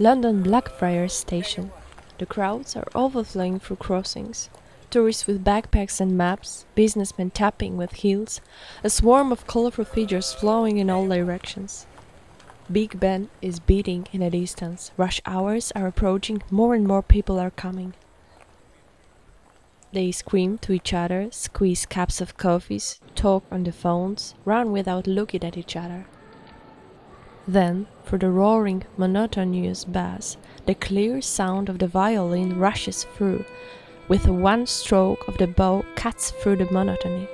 London Blackfriars Station. The crowds are overflowing through crossings. Tourists with backpacks and maps, businessmen tapping with heels, a swarm of colorful figures flowing in all directions. Big Ben is beating in the distance. Rush hours are approaching, more and more people are coming. They scream to each other, squeeze cups of coffees, talk on the phones, run without looking at each other. Then, through the roaring, monotonous bass, the clear sound of the violin rushes through, with one stroke of the bow cuts through the monotony.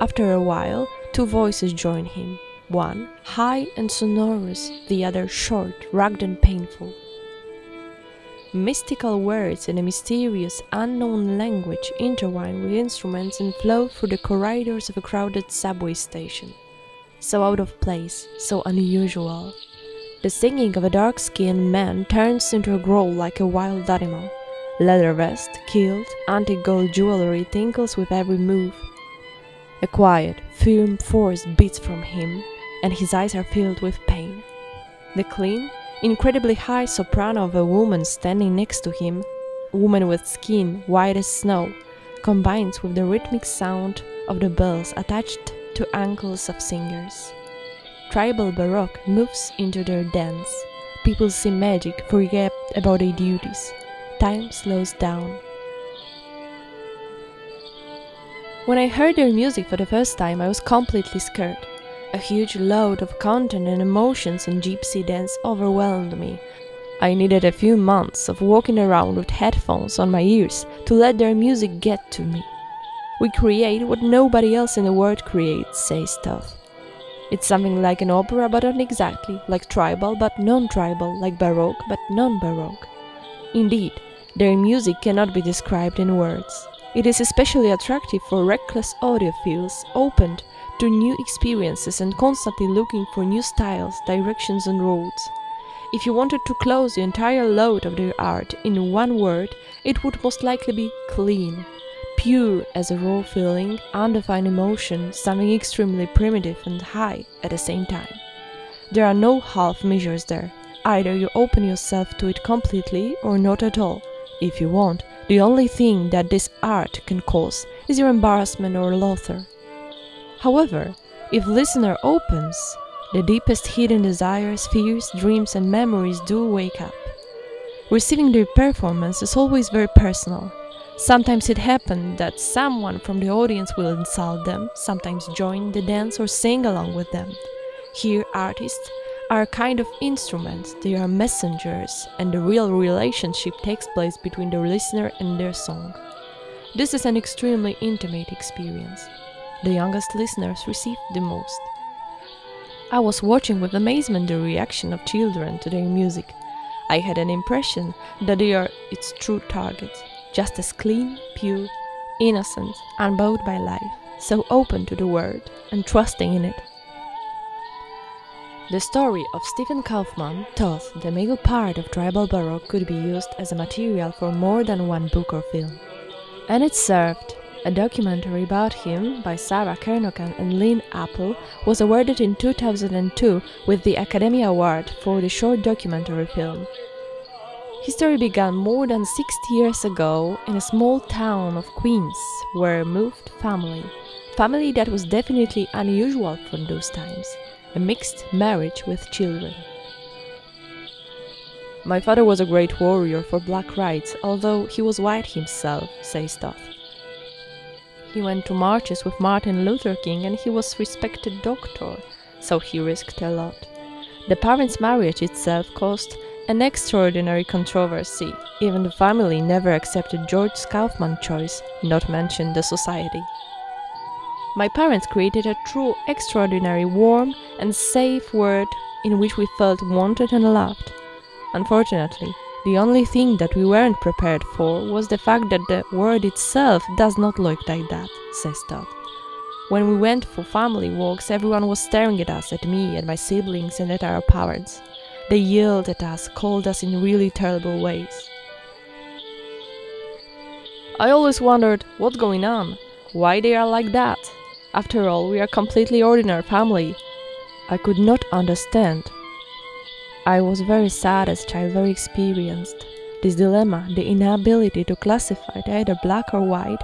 After a while, two voices join him, one high and sonorous, the other short, rugged, and painful. Mystical words in a mysterious, unknown language intertwine with instruments and flow through the corridors of a crowded subway station. So out of place, so unusual. The singing of a dark skinned man turns into a growl like a wild animal. Leather vest, kilt, antique gold jewelry tinkles with every move. A quiet, firm force beats from him, and his eyes are filled with pain. The clean, incredibly high soprano of a woman standing next to him, woman with skin white as snow, combines with the rhythmic sound of the bells attached to ankles of singers. Tribal Baroque moves into their dance. People see magic, forget about their duties. Time slows down. When I heard their music for the first time, I was completely scared. A huge load of content and emotions in gypsy dance overwhelmed me. I needed a few months of walking around with headphones on my ears to let their music get to me. We create what nobody else in the world creates, says Thoth. It's something like an opera, but not exactly, like tribal but non tribal, like baroque but non baroque. Indeed, their music cannot be described in words. It is especially attractive for reckless audiophiles opened to new experiences and constantly looking for new styles, directions, and roads. If you wanted to close the entire load of their art in one word, it would most likely be clean. Pure as a raw feeling, undefined emotion, something extremely primitive and high at the same time. There are no half measures there. Either you open yourself to it completely or not at all. If you want, the only thing that this art can cause is your embarrassment or laughter. However, if listener opens, the deepest hidden desires, fears, dreams, and memories do wake up. Receiving their performance is always very personal. Sometimes it happened that someone from the audience will insult them, sometimes join the dance or sing along with them. Here, artists are a kind of instruments, they are messengers, and the real relationship takes place between the listener and their song. This is an extremely intimate experience. The youngest listeners receive the most. I was watching with amazement the reaction of children to their music. I had an impression that they are its true targets, just as clean, pure, innocent, unbowed by life, so open to the world and trusting in it. The story of Stephen Kaufman thought the middle part of Tribal Baroque could be used as a material for more than one book or film. And it served. A documentary about him by Sarah Kernochan and Lynn Appelle was awarded in 2002 with the Academy Award for the short documentary film. History began more than 60 years ago in a small town of Queens where moved family. Family that was definitely unusual from those times a mixed marriage with children. My father was a great warrior for black rights, although he was white himself, says Thoth. He went to marches with Martin Luther King and he was respected doctor, so he risked a lot. The parents' marriage itself caused an extraordinary controversy. Even the family never accepted George Kaufman's choice, not mention the society. My parents created a true, extraordinary, warm, and safe world in which we felt wanted and loved. Unfortunately, the only thing that we weren't prepared for was the fact that the world itself does not look like that, says Thoth. When we went for family walks, everyone was staring at us, at me, at my siblings, and at our parents. They yelled at us, called us in really terrible ways. I always wondered what's going on, why they are like that. After all, we are completely ordinary family. I could not understand. I was very sad as child, very experienced. This dilemma, the inability to classify either black or white,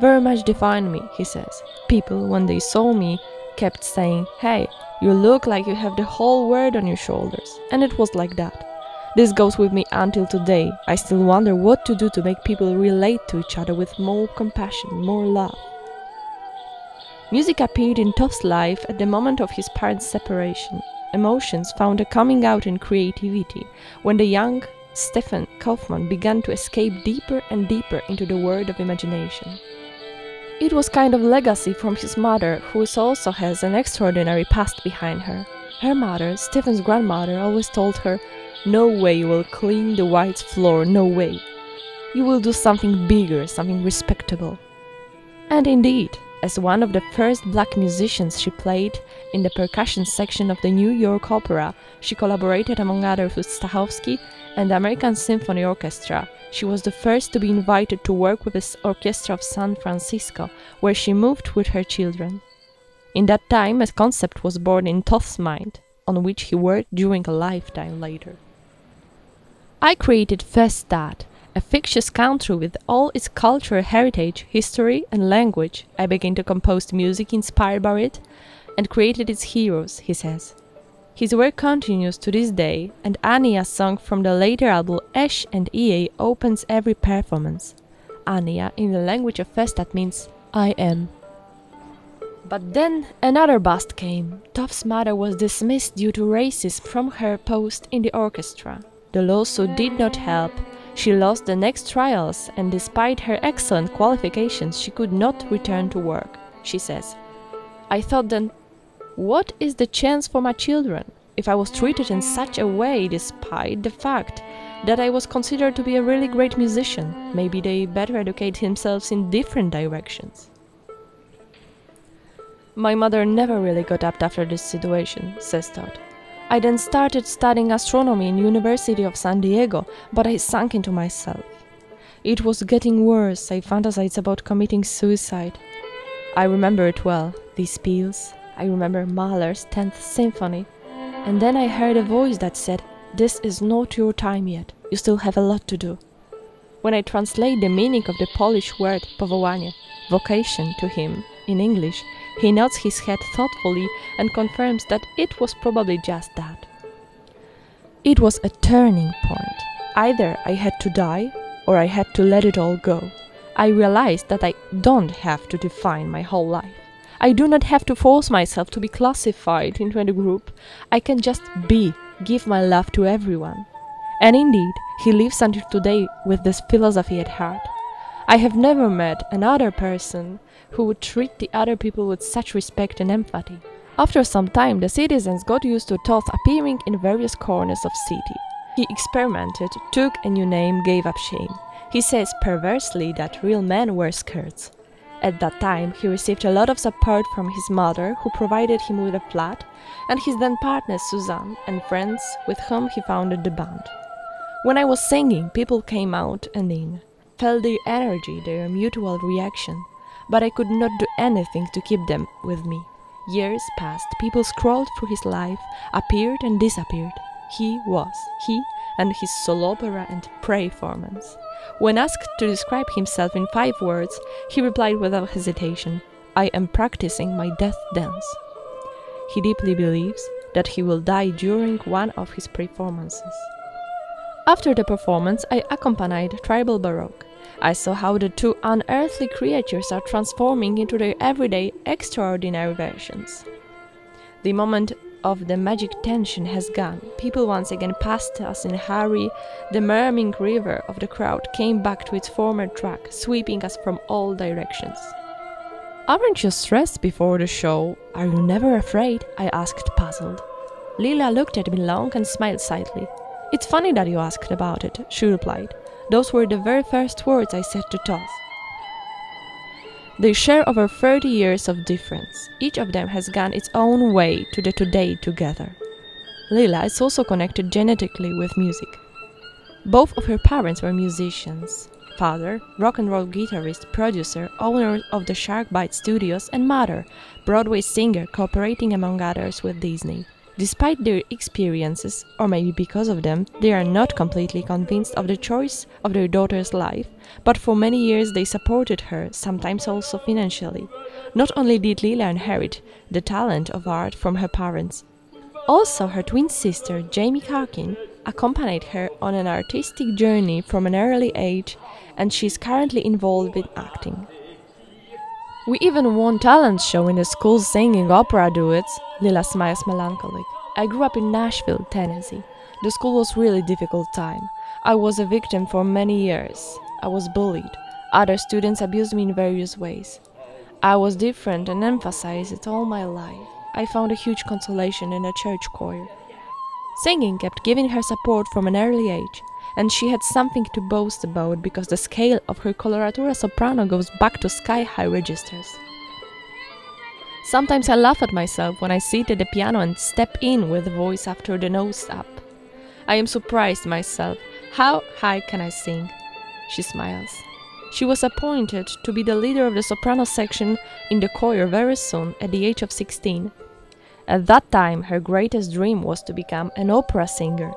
very much defined me, he says. People, when they saw me, kept saying, Hey, you look like you have the whole world on your shoulders. And it was like that. This goes with me until today. I still wonder what to do to make people relate to each other with more compassion, more love. Music appeared in Thoth's life at the moment of his parents' separation. Emotions found a coming out in creativity when the young Stephen Kaufman began to escape deeper and deeper into the world of imagination. It was kind of legacy from his mother, who also has an extraordinary past behind her. Her mother, Stephen's grandmother, always told her no way you will clean the white floor, no way. You will do something bigger, something respectable. And indeed, as one of the first black musicians she played in the percussion section of the New York Opera, she collaborated among others with Stokowski and the American Symphony Orchestra. She was the first to be invited to work with the Orchestra of San Francisco, where she moved with her children. In that time, a concept was born in Thoth's mind, on which he worked during a lifetime later. I created Festad, a fictitious country with all its cultural heritage, history, and language. I began to compose music inspired by it and created its heroes, he says. His work continues to this day, and Ania's song from the later album Esh and Ea opens every performance. Ania, in the language of Festad, means I am. But then another bust came. Thoth's mother was dismissed due to racism from her post in the orchestra. The lawsuit did not help. She lost the next trials, and despite her excellent qualifications, she could not return to work. She says, I thought then, what is the chance for my children if I was treated in such a way despite the fact that I was considered to be a really great musician? Maybe they better educate themselves in different directions. My mother never really got up after this situation, says Thoth. I then started studying astronomy in University of San Diego, but I sunk into myself. It was getting worse. I fantasized about committing suicide. I remember it well, these peals. I remember Mahler's 10th Symphony. And then I heard a voice that said, This is not your time yet. You still have a lot to do. When I translate the meaning of the Polish word powołanie, vocation, to him in English, he nods his head thoughtfully and confirms that it was probably just that. It was a turning point. Either I had to die or I had to let it all go. I realized that I don't have to define my whole life. I do not have to force myself to be classified into a group. I can just be, give my love to everyone. And indeed, he lives until today with this philosophy at heart. I have never met another person who would treat the other people with such respect and empathy. After some time, the citizens got used to Thoth appearing in various corners of city. He experimented, took a new name, gave up shame. He says perversely that real men wear skirts. At that time, he received a lot of support from his mother, who provided him with a flat, and his then partner Suzanne, and friends with whom he founded the band. When I was singing, people came out and in felt their energy, their mutual reaction, but I could not do anything to keep them with me. Years passed, people scrolled through his life, appeared and disappeared. He was, he and his solo opera and performance. When asked to describe himself in five words, he replied without hesitation, I am practicing my death dance. He deeply believes that he will die during one of his performances. After the performance, I accompanied Tribal Baroque. I saw how the two unearthly creatures are transforming into their everyday, extraordinary versions. The moment of the magic tension has gone. People once again passed us in a hurry. The murmuring river of the crowd came back to its former track, sweeping us from all directions. Aren't you stressed before the show? Are you never afraid? I asked, puzzled. Lila looked at me long and smiled slightly. It's funny that you asked about it, she replied. Those were the very first words I said to Thoth. They share over 30 years of difference. Each of them has gone its own way to the today together. Lila is also connected genetically with music. Both of her parents were musicians. Father, rock and roll guitarist, producer, owner of the Sharkbite Studios, and mother, Broadway singer, cooperating among others with Disney. Despite their experiences, or maybe because of them, they are not completely convinced of the choice of their daughter's life, but for many years they supported her, sometimes also financially. Not only did Lila inherit the talent of art from her parents, also her twin sister, Jamie Harkin, accompanied her on an artistic journey from an early age, and she is currently involved in acting. We even won talent show in the school singing opera duets. Lila smiles melancholic. I grew up in Nashville, Tennessee. The school was really difficult time. I was a victim for many years. I was bullied. Other students abused me in various ways. I was different and emphasized it all my life. I found a huge consolation in a church choir. Singing kept giving her support from an early age and she had something to boast about because the scale of her coloratura soprano goes back to sky-high registers. Sometimes I laugh at myself when I sit at the piano and step in with voice after the nose up. I am surprised myself. How high can I sing? She smiles. She was appointed to be the leader of the soprano section in the choir very soon, at the age of 16. At that time, her greatest dream was to become an opera singer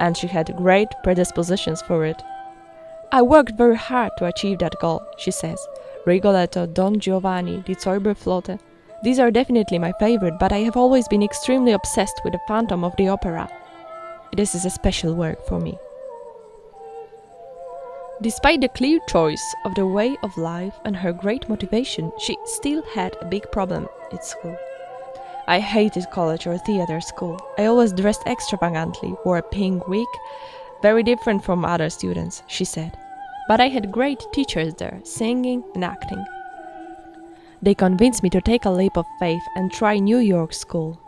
and she had great predispositions for it. I worked very hard to achieve that goal, she says. Rigoletto, Don Giovanni, Die Zauberflöte. These are definitely my favorite, but I have always been extremely obsessed with the Phantom of the Opera. This is a special work for me. Despite the clear choice of the way of life and her great motivation, she still had a big problem at school. I hated college or theater school. I always dressed extravagantly, wore a pink wig, very different from other students, she said. But I had great teachers there, singing and acting. They convinced me to take a leap of faith and try New York school.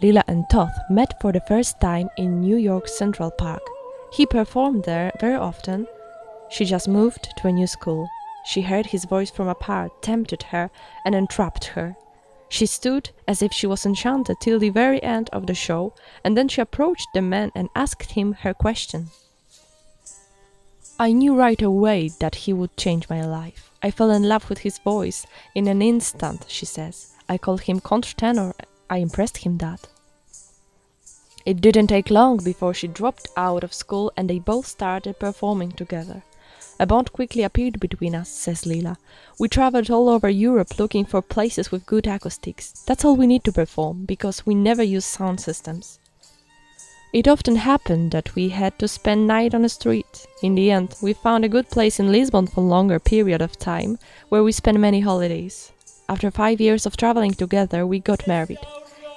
Lila and Thoth met for the first time in New York Central Park. He performed there very often. She just moved to a new school. She heard his voice from apart, tempted her, and entrapped her. She stood as if she was enchanted till the very end of the show, and then she approached the man and asked him her question. I knew right away that he would change my life. I fell in love with his voice in an instant, she says. I called him countertenor. I impressed him that. It didn't take long before she dropped out of school and they both started performing together. A bond quickly appeared between us, says Lila. We traveled all over Europe looking for places with good acoustics. That's all we need to perform, because we never use sound systems. It often happened that we had to spend night on the street. In the end, we found a good place in Lisbon for a longer period of time, where we spent many holidays. After five years of traveling together, we got married.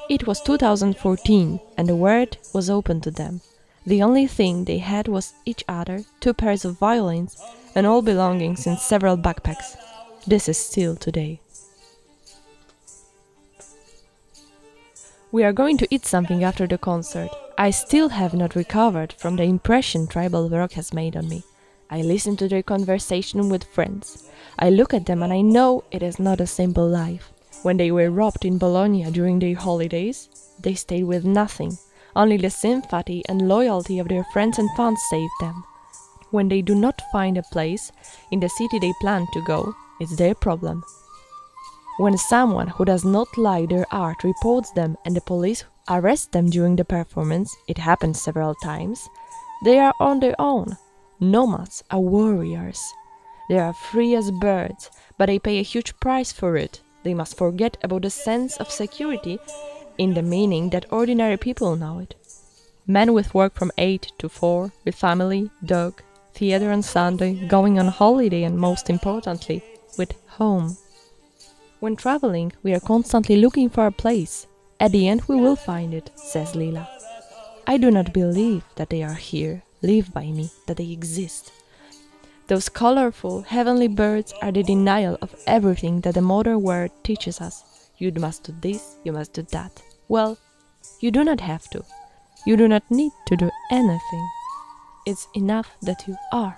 It was 2014, and the world was open to them. The only thing they had was each other, two pairs of violins, and all belongings in several backpacks. This is still today. We are going to eat something after the concert. I still have not recovered from the impression Tribal Baroque has made on me. I listen to their conversation with friends. I look at them and I know it is not a simple life. When they were robbed in Bologna during their holidays, they stayed with nothing only the sympathy and loyalty of their friends and fans save them. When they do not find a place in the city they plan to go, it's their problem. When someone who does not like their art reports them and the police arrest them during the performance, it happens several times, they are on their own. Nomads are warriors. They are free as birds, but they pay a huge price for it. They must forget about the sense of security in the meaning that ordinary people know it. Men with work from 8 to 4, with family, dog, theater on Sunday, going on holiday, and most importantly, with home. When traveling, we are constantly looking for a place. At the end, we will find it, says Lila. I do not believe that they are here, live by me, that they exist. Those colorful, heavenly birds are the denial of everything that the modern world teaches us. You must do this, you must do that. Well, you do not have to. You do not need to do anything. It's enough that you are.